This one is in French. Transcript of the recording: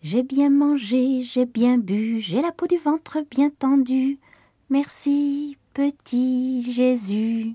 J'ai bien mangé, j'ai bien bu, j'ai la peau du ventre bien tendue. Merci, petit Jésus.